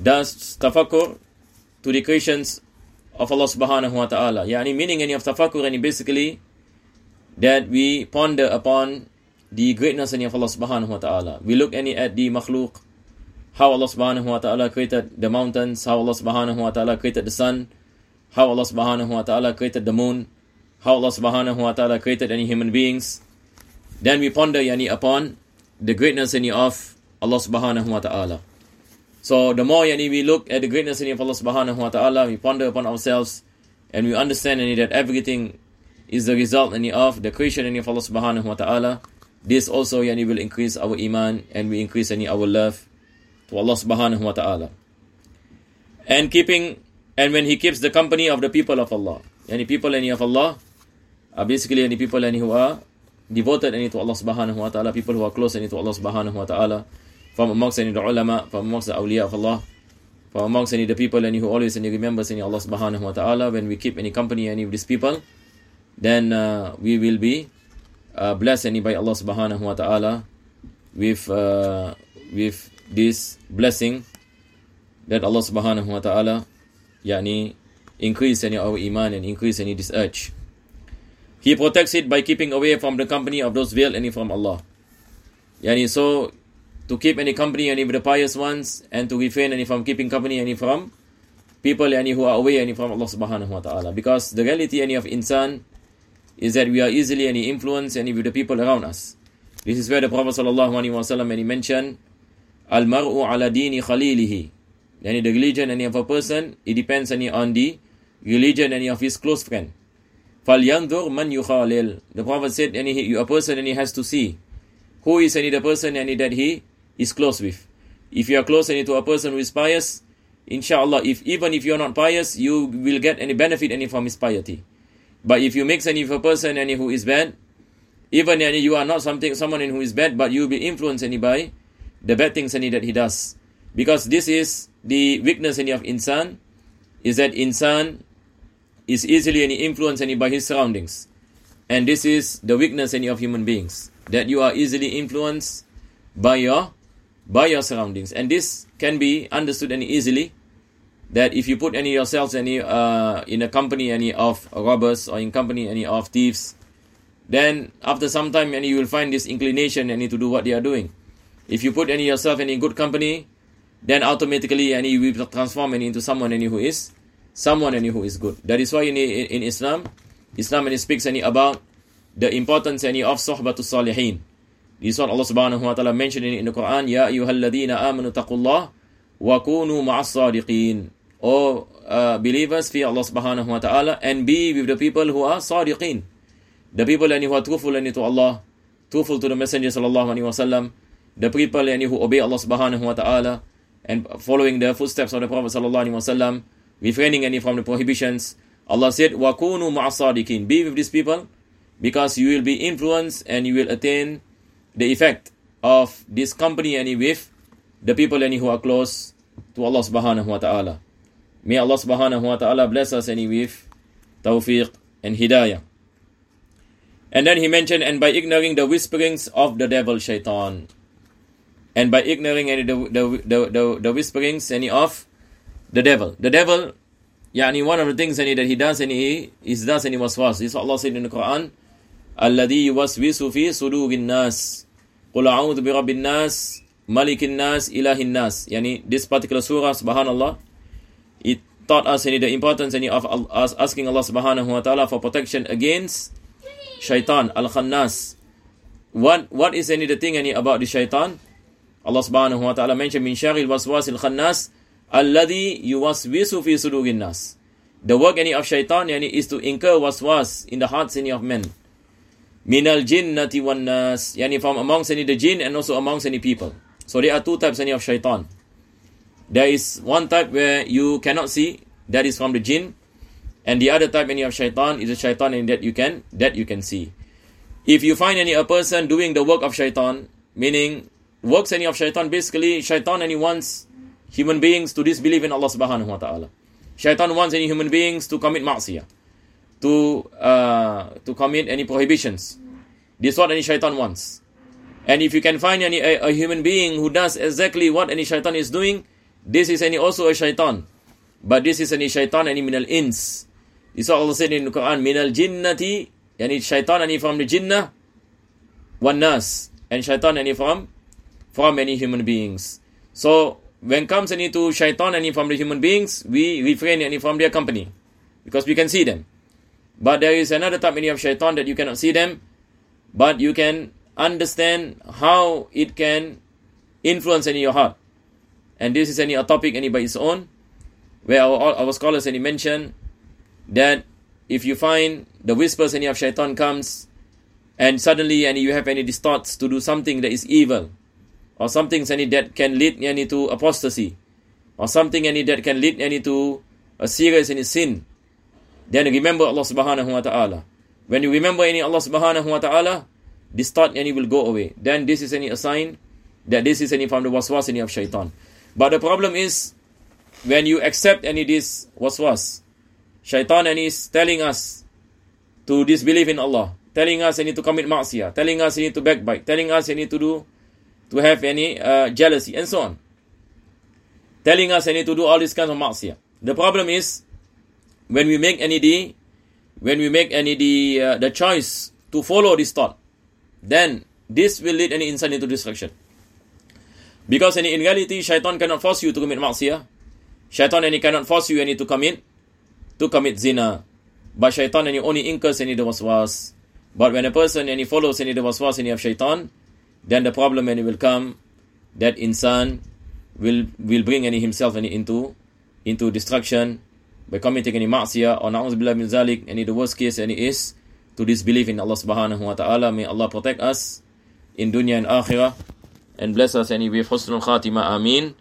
does tafakkur to the creations of Allah subhanahu wa ta'ala. Yani meaning any of tafakkur and basically that we ponder upon the greatness of Allah subhanahu wa ta'ala. We look any at the makhluk, how Allah subhanahu wa ta'ala created the mountains, how Allah subhanahu wa ta'ala created the sun, how Allah subhanahu wa ta'ala created the moon, how Allah subhanahu wa ta'ala created any human beings. Then we ponder yani upon the greatness any of Allah subhanahu wa ta'ala. So the more yani we look at the greatness of Allah subhanahu wa ta'ala, we ponder upon ourselves and we understand any that everything is the result any of the creation any of Allah subhanahu wa ta'ala. This also yani will increase our iman and we increase any our love to Allah subhanahu wa ta'ala. And keeping and when he keeps the company of the people of Allah. Any people any of Allah are basically any people any who are devoted any to Allah subhanahu wa ta'ala, people who are close any to Allah subhanahu wa ta'ala, from amongst any of the ulama, from amongst the awliya of Allah, from amongst any of the people any who always any remembers any Allah subhanahu wa ta'ala, when we keep any company any of these people, then uh, we will be uh, blessed any by Allah subhanahu wa ta'ala with uh, with this blessing that Allah subhanahu wa ta'ala yani increase any our iman and increase any this urge. He protects it by keeping away from the company of those veiled any from Allah. Yani so to keep any company any of the pious ones and to refrain any from keeping company any from people any who are away any from Allah subhanahu wa ta'ala. Because the reality any of insan is that we are easily any influenced any with the people around us. This is where the prophet sallallahu alaihi wasallam any mentioned al mar'u ala dini khalilihi. Any the religion any of a person it depends any on the religion any of his close friend. Falyanzur man yukhalil. The prophet said any a person any has to see who is any the person any that he is close with. If you are close to a person who is pious, inshallah, if even if you are not pious, you will get any benefit any from his piety. But if you mix any of a person any who is bad, even any you are not something someone who is bad, but you will be influenced any by the bad things any that he does. Because this is the weakness any of insan, is that insan is easily any influenced any by his surroundings. And this is the weakness any of human beings. That you are easily influenced by your by your surroundings. And this can be understood any easily. That if you put any yourselves any uh, in a company any of robbers or in company any of thieves, then after some time any you will find this inclination any to do what they are doing. If you put any yourself any good company, then automatically any will transform any into someone any who is someone any who is good. That is why in, in, Islam, Islam any speaks any about the importance any of sohbatu salihin. This is what Allah subhanahu wa ta'ala mentioned in, in the Quran, Ya ayyuhalladhina amanu taqullah wa kunu ma'as sadiqin. O uh, believers, fear Allah subhanahu wa ta'ala and be with the people who are sadiqin. The people who are truthful to Allah, truthful to the Messenger sallallahu alayhi wa sallam, the people who obey Allah subhanahu wa ta'ala and following the footsteps of the Prophet sallallahu alayhi wa sallam, refraining any from the prohibitions. Allah said, وَكُونُوا مَعَ Be with these people because you will be influenced and you will attain the effect of this company any with the people any who are close to Allah subhanahu wa ta'ala. May Allah subhanahu wa ta'ala bless us any with tawfiq and hidayah. And then he mentioned, and by ignoring the whisperings of the devil shaitan. And by ignoring any the, the, the, the, the whisperings any of the devil. The devil, yani one of the things any, that he does and he is does and he waswas. This is what Allah said in the Quran. الذي يوسوس في صدور الناس Qul a'udzu bi rabbin nas, malikin nas, ilahin nas. Yani, this particular surah, subhanallah, it taught us any the importance any of us asking Allah subhanahu wa ta'ala for protection against syaitan, al-khannas. What, what is any the thing any about the syaitan? Allah subhanahu wa ta'ala mention, min syaril waswasil khannas, alladhi yuwaswisu fi sudurin nas. The work any of syaitan, yani is to incur waswas in the hearts any of men. Minal jinnati wan nas. Yani from amongst any the jinn and also amongst any people. So there are two types any of shaitan. There is one type where you cannot see, that is from the jinn. And the other type any of shaitan is a shaitan in that you can that you can see. If you find any a person doing the work of shaitan, meaning works any of shaitan, basically shaitan any wants human beings to disbelieve in Allah subhanahu wa ta'ala. Shaitan wants any human beings to commit ma'siyah, to, uh, to commit any prohibitions. This is what any shaitan wants. And if you can find any a, a, human being who does exactly what any shaitan is doing, this is any also a shaitan. But this is any shaitan any minal ins. This Allah said in the Quran, minal jinnati, yani shaitan any from the jinnah, wan nas, and shaitan any from from many human beings. So when comes any to shaitan any from the human beings, we refrain any from their company. Because we can see them. But there is another any of shaitan that you cannot see them, but you can understand how it can influence any your heart. And this is any a topic any by its own, where our, our scholars any mention that if you find the whispers any of shaitan comes, and suddenly any you have any thoughts to do something that is evil, or something any that can lead any to apostasy, or something any that can lead any to a serious any sin, then remember Allah subhanahu wa ta'ala. When you remember any Allah subhanahu wa ta'ala, this thought any will go away. Then this is any a sign that this is any from the waswas any of shaitan. But the problem is when you accept any this waswas, shaitan any is telling us to disbelieve in Allah, telling us any to commit maksiyah, telling us any to backbite, telling us any to do to have any uh, jealousy and so on. Telling us any to do all these kinds of maksiyah. The problem is when we make any the when we make any uh, the choice to follow this thought, then this will lead any insan into destruction. Because any in reality, shaitan cannot force you to commit maksiyah. Shaitan any cannot force you any to commit to commit zina. But shaitan any only incurs any the waswas. But when a person any follows any the waswas any of shaitan, then the problem any will come that insan will will bring any himself any into into destruction by committing any ma'siyah or na'udzubillah min zalik any the worst case any is to disbelieve in Allah subhanahu wa ta'ala. May Allah protect us in dunya and akhirah. And bless us any with husnul khatimah amin